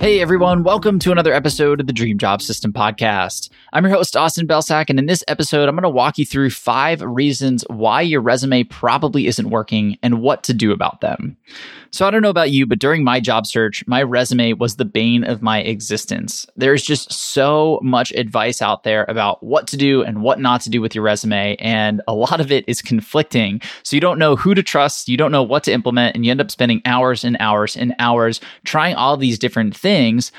Hey everyone, welcome to another episode of the Dream Job System podcast. I'm your host, Austin Belcak, and in this episode, I'm going to walk you through five reasons why your resume probably isn't working and what to do about them. So, I don't know about you, but during my job search, my resume was the bane of my existence. There's just so much advice out there about what to do and what not to do with your resume, and a lot of it is conflicting. So, you don't know who to trust, you don't know what to implement, and you end up spending hours and hours and hours trying all these different things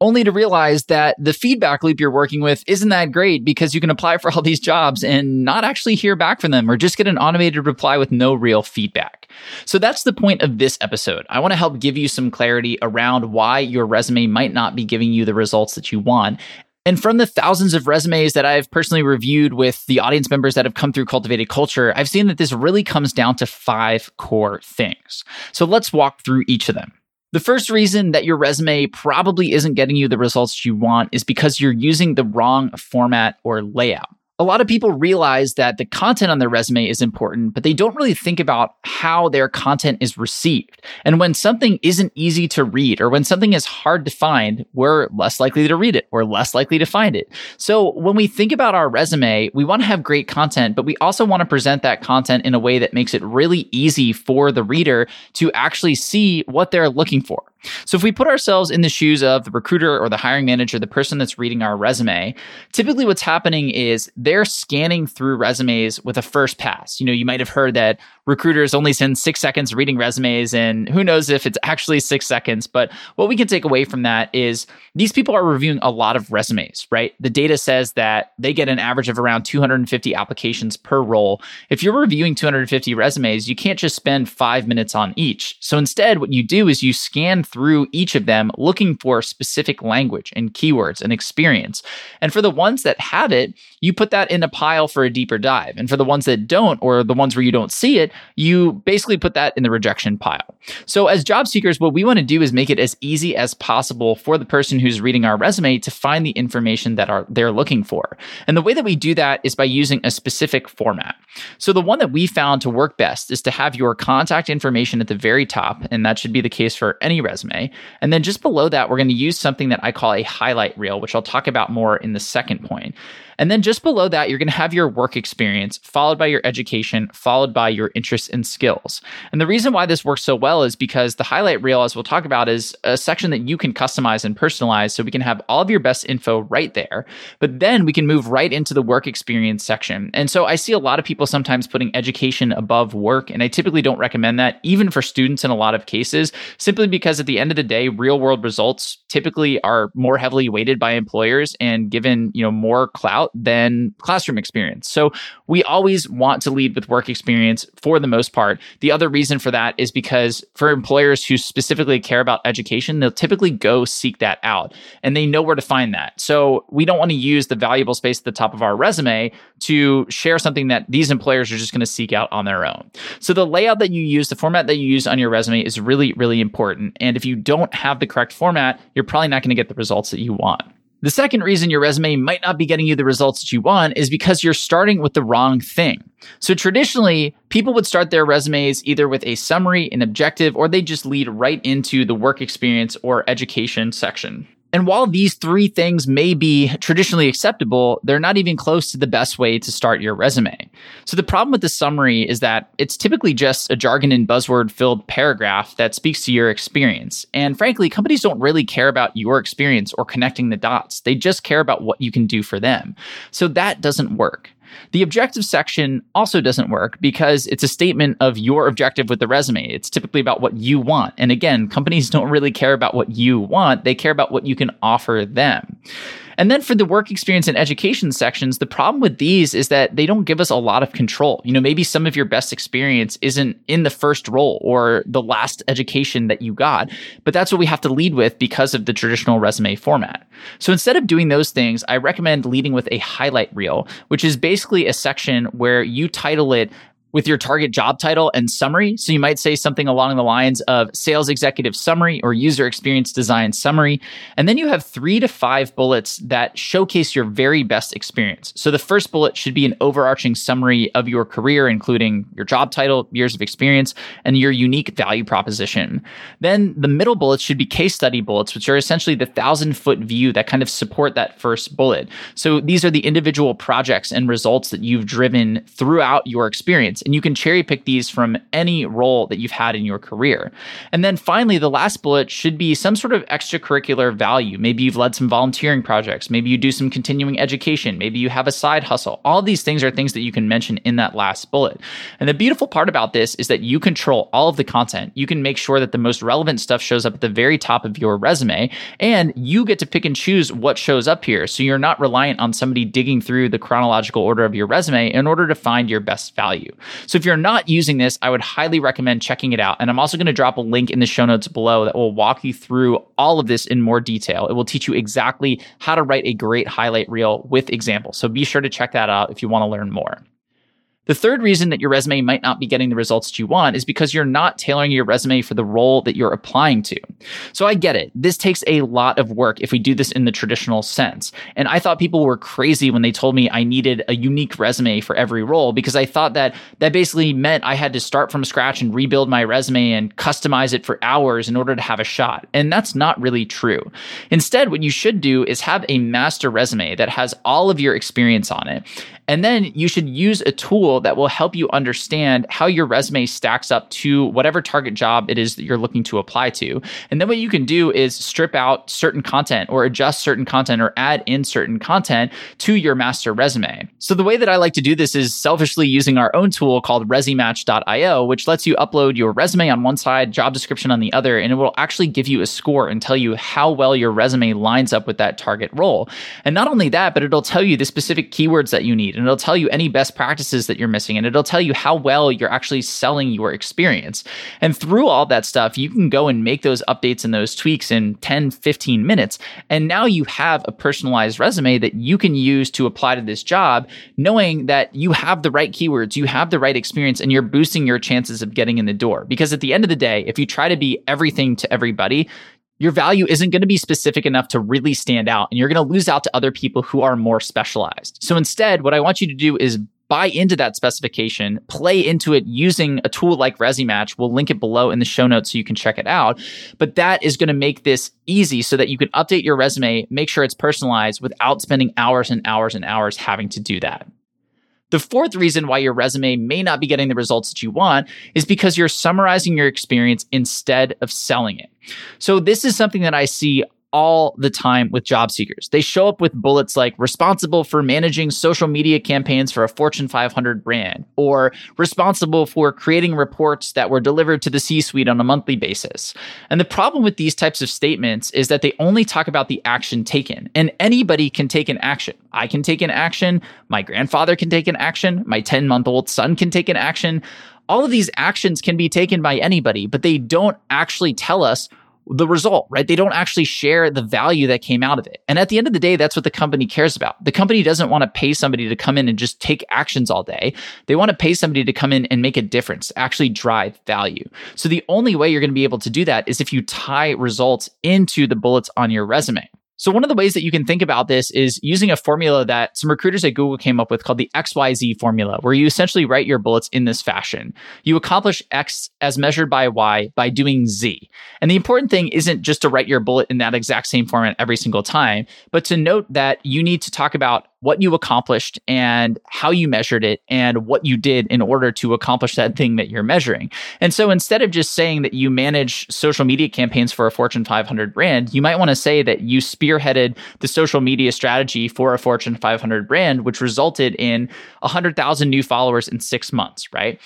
only to realize that the feedback loop you're working with isn't that great because you can apply for all these jobs and not actually hear back from them or just get an automated reply with no real feedback. So that's the point of this episode. I want to help give you some clarity around why your resume might not be giving you the results that you want. And from the thousands of resumes that I've personally reviewed with the audience members that have come through Cultivated Culture, I've seen that this really comes down to five core things. So let's walk through each of them. The first reason that your resume probably isn't getting you the results you want is because you're using the wrong format or layout a lot of people realize that the content on their resume is important, but they don't really think about how their content is received. And when something isn't easy to read or when something is hard to find, we're less likely to read it. We're less likely to find it. So when we think about our resume, we want to have great content, but we also want to present that content in a way that makes it really easy for the reader to actually see what they're looking for. So if we put ourselves in the shoes of the recruiter or the hiring manager, the person that's reading our resume, typically what's happening is they're scanning through resumes with a first pass. You know, you might have heard that recruiters only spend six seconds reading resumes, and who knows if it's actually six seconds. But what we can take away from that is these people are reviewing a lot of resumes, right? The data says that they get an average of around 250 applications per role. If you're reviewing 250 resumes, you can't just spend five minutes on each. So instead, what you do is you scan through each of them looking for specific language and keywords and experience. And for the ones that have it, you put that in a pile for a deeper dive. And for the ones that don't, or the ones where you don't see it, you basically put that in the rejection pile. So as job seekers, what we want to do is make it as easy as possible for the person who's reading our resume to find the information that are they're looking for. And the way that we do that is by using a specific format. So the one that we found to work best is to have your contact information at the very top, and that should be the case for any resume. And then just below that, we're going to use something that I call a highlight reel, which I'll talk about more in the second point. And then just below that, you're going to have your work experience, followed by your education, followed by your interests and skills. And the reason why this works so well is because the highlight reel, as we'll talk about, is a section that you can customize and personalize so we can have all of your best info right there. But then we can move right into the work experience section. And so I see a lot of people sometimes putting education above work, and I typically don't recommend that, even for students in a lot of cases, simply because at the end of the day, real world results typically are more heavily weighted by employers and given, you know, more clout than classroom experience. So we always want to lead with work experience for the most part. The other reason for that is because for employers who specifically care about education, they'll typically go seek that out and they know where to find that. So we don't want to use the valuable space at the top of our resume to share something that these employers are just going to seek out on their own. So the layout that you use, the format that you use on your resume is really, really important. And if you don't have the correct format, you're probably not going to get the results that you want. The second reason your resume might not be getting you the results that you want is because you're starting with the wrong thing. So traditionally, people would start their resumes either with a summary, an objective, or they just lead right into the work experience or education section. And while these three things may be traditionally acceptable, they're not even close to the best way to start your resume. So the problem with the summary is that it's typically just a jargon and buzzword filled paragraph that speaks to your experience. And frankly, companies don't really care about your experience or connecting the dots. They just care about what you can do for them. So that doesn't work. The objective section also doesn't work because it's a statement of your objective with the resume. It's typically about what you want. And again, companies don't really care about what you want, they care about what you can offer them. And then for the work experience and education sections, the problem with these is that they don't give us a lot of control. You know, maybe some of your best experience isn't in the first role or the last education that you got, but that's what we have to lead with because of the traditional resume format. So instead of doing those things, I recommend leading with a highlight reel, which is basically a section where you title it with your target job title and summary. So you might say something along the lines of sales executive summary or user experience design summary. And then you have three to five bullets that showcase your very best experience. So the first bullet should be an overarching summary of your career, including your job title, years of experience, and your unique value proposition. Then the middle bullets should be case study bullets, which are essentially the thousand foot view that kind of support that first bullet. So these are the individual projects and results that you've driven throughout your experience and you can cherry pick these from any role that you've had in your career. And then finally, the last bullet should be some sort of extracurricular value. Maybe you've led some volunteering projects. Maybe you do some continuing education. Maybe you have a side hustle. All these things are things that you can mention in that last bullet. And the beautiful part about this is that you control all of the content. You can make sure that the most relevant stuff shows up at the very top of your resume, and you get to pick and choose what shows up here. So you're not reliant on somebody digging through the chronological order of your resume in order to find your best value. So if you're not using this, I would highly recommend checking it out. And I'm also going to drop a link in the show notes below that will walk you through all of this in more detail. It will teach you exactly how to write a great highlight reel with examples. So be sure to check that out if you want to learn more. The third reason that your resume might not be getting the results that you want is because you're not tailoring your resume for the role that you're applying to. So I get it. This takes a lot of work if we do this in the traditional sense. And I thought people were crazy when they told me I needed a unique resume for every role because I thought that that basically meant I had to start from scratch and rebuild my resume and customize it for hours in order to have a shot. And that's not really true. Instead, what you should do is have a master resume that has all of your experience on it. And then you should use a tool that will help you understand how your resume stacks up to whatever target job it is that you're looking to apply to. And then what you can do is strip out certain content or adjust certain content or add in certain content to your master resume. So the way that I like to do this is selfishly using our own tool called ResyMatch.io, which lets you upload your resume on one side, job description on the other, and it will actually give you a score and tell you how well your resume lines up with that target role. And not only that, but it'll tell you the specific keywords that you need and it'll tell you any best practices that you're missing and it'll tell you how well you're actually selling your experience. And through all that stuff, you can go and make those updates and those tweaks in 10, 15 minutes. And now you have a personalized resume that you can use to apply to this job, knowing that you have the right keywords, you have the right experience, and you're boosting your chances of getting in the door. Because at the end of the day, if you try to be everything to everybody, your value isn't going to be specific enough to really stand out and you're going to lose out to other people who are more specialized. So instead, what I want you to do is buy into that specification, play into it using a tool like ResyMatch. We'll link it below in the show notes so you can check it out. But that is going to make this easy so that you can update your resume, make sure it's personalized without spending hours and hours and hours having to do that. The fourth reason why your resume may not be getting the results that you want is because you're summarizing your experience instead of selling it. So, this is something that I see all the time with job seekers. They show up with bullets like responsible for managing social media campaigns for a Fortune 500 brand or responsible for creating reports that were delivered to the C suite on a monthly basis. And the problem with these types of statements is that they only talk about the action taken, and anybody can take an action. I can take an action, my grandfather can take an action, my 10 month old son can take an action. All of these actions can be taken by anybody, but they don't actually tell us the result, right? They don't actually share the value that came out of it. And at the end of the day, that's what the company cares about. The company doesn't want to pay somebody to come in and just take actions all day. They want to pay somebody to come in and make a difference, actually drive value. So the only way you're going to be able to do that is if you tie results into the bullets on your resume. So, one of the ways that you can think about this is using a formula that some recruiters at Google came up with called the XYZ formula, where you essentially write your bullets in this fashion. You accomplish X as measured by Y by doing Z. And the important thing isn't just to write your bullet in that exact same format every single time, but to note that you need to talk about what you accomplished and how you measured it and what you did in order to accomplish that thing that you're measuring. And so instead of just saying that you manage social media campaigns for a Fortune 500 brand, you might want to say that you spearheaded the social media strategy for a Fortune 500 brand, which resulted in 100,000 new followers in six months, right?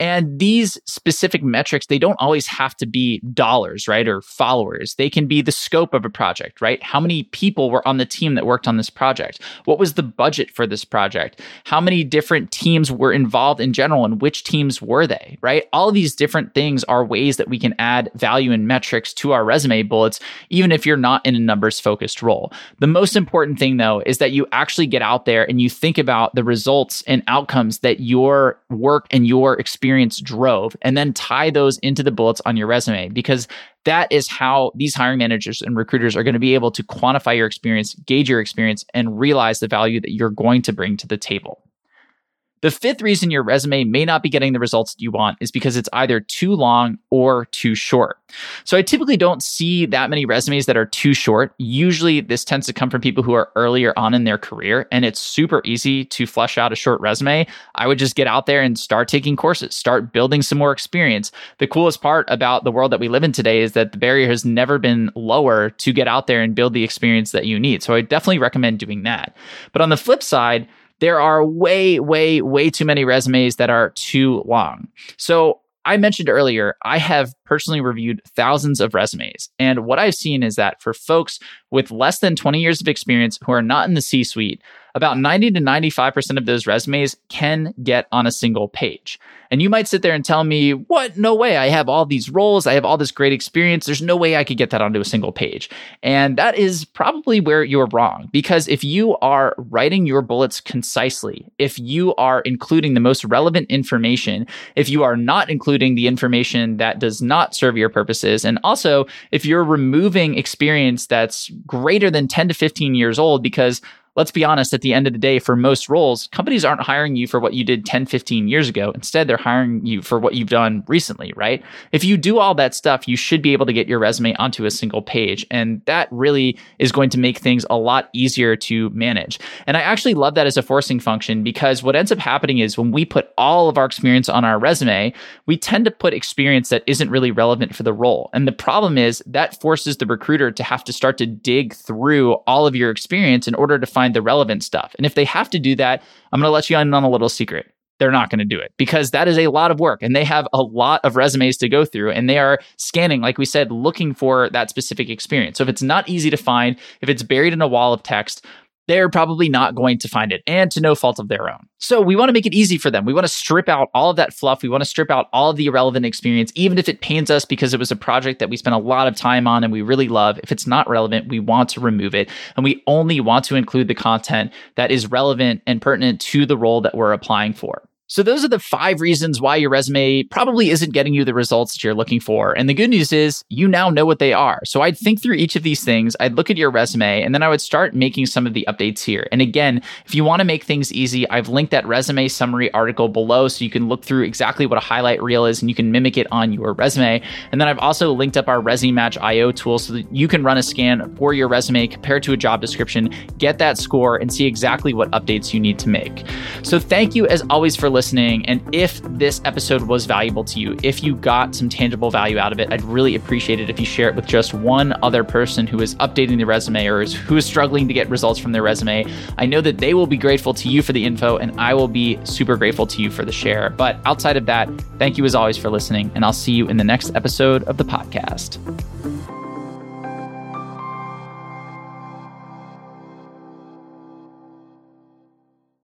And these specific metrics, they don't always have to be dollars, right? Or followers. They can be the scope of a project, right? How many people were on the team that worked on this project? What was the budget for this project? How many different teams were involved in general and which teams were they, right? All these different things are ways that we can add value and metrics to our resume bullets, even if you're not in a numbers focused role. The most important thing though is that you actually get out there and you think about the results and outcomes that your work and your experience drove, and then tie those into the bullets on your resume because that is how these hiring managers and recruiters are going to be able to quantify your experience, gauge your experience, and realize the value that you're going to bring to the table. The fifth reason your resume may not be getting the results you want is because it's either too long or too short. So I typically don't see that many resumes that are too short. Usually this tends to come from people who are earlier on in their career and it's super easy to flesh out a short resume. I would just get out there and start taking courses, start building some more experience. The coolest part about the world that we live in today is that the barrier has never been lower to get out there and build the experience that you need. So I definitely recommend doing that. But on the flip side, there are way, way, way too many resumes that are too long. So I mentioned earlier, I have personally reviewed thousands of resumes. And what I've seen is that for folks with less than 20 years of experience who are not in the C suite, about 90 to 95% of those resumes can get on a single page. And you might sit there and tell me, what? No way. I have all these roles. I have all this great experience. There's no way I could get that onto a single page. And that is probably where you're wrong. Because if you are writing your bullets concisely, if you are including the most relevant information, if you are not including the information that does not serve your purposes, and also if you're removing experience that's greater than 10 to 15 years old, because let's be honest, at the end of the day, for most roles, companies aren't hiring you for what you did 10, 15 years ago. Instead, they're hiring you for what you've done recently, right? If you do all that stuff, you should be able to get your resume onto a single page. And that really is going to make things a lot easier to manage. And I actually love that as a forcing function because what ends up happening is when we put all of our experience on our resume, we tend to put experience that isn't really relevant for the role. And the problem is that forces the recruiter to have to start to dig through all of your experience in order to find find the relevant stuff. And if they have to do that, I'm going to let you in on a little secret. They're not going to do it because that is a lot of work and they have a lot of resumes to go through and they are scanning, like we said, looking for that specific experience. So if it's not easy to find, if it's buried in a wall of text, they're probably not going to find it and to no fault of their own. So we want to make it easy for them. We want to strip out all of that fluff. We want to strip out all of the irrelevant experience, even if it pains us because it was a project that we spent a lot of time on and we really love. If it's not relevant, we want to remove it. And we only want to include the content that is relevant and pertinent to the role that we're applying for. So those are the five reasons why your resume probably isn't getting you the results that you're looking for. And the good news is you now know what they are. So I'd think through each of these things. I'd look at your resume and then I would start making some of the updates here. And again, if you want to make things easy, I've linked that resume summary article below so you can look through exactly what a highlight reel is and you can mimic it on your resume. And then I've also linked up our Resume Match IO tool so that you can run a scan for your resume, compare to a job description, get that score, and see exactly what updates you need to make. So thank you as always for listening listening. And if this episode was valuable to you, if you got some tangible value out of it, I'd really appreciate it if you share it with just one other person who is updating their resume or is, who is struggling to get results from their resume. I know that they will be grateful to you for the info, and I will be super grateful to you for the share. But outside of that, thank you as always for listening, and I'll see you in the next episode of the podcast.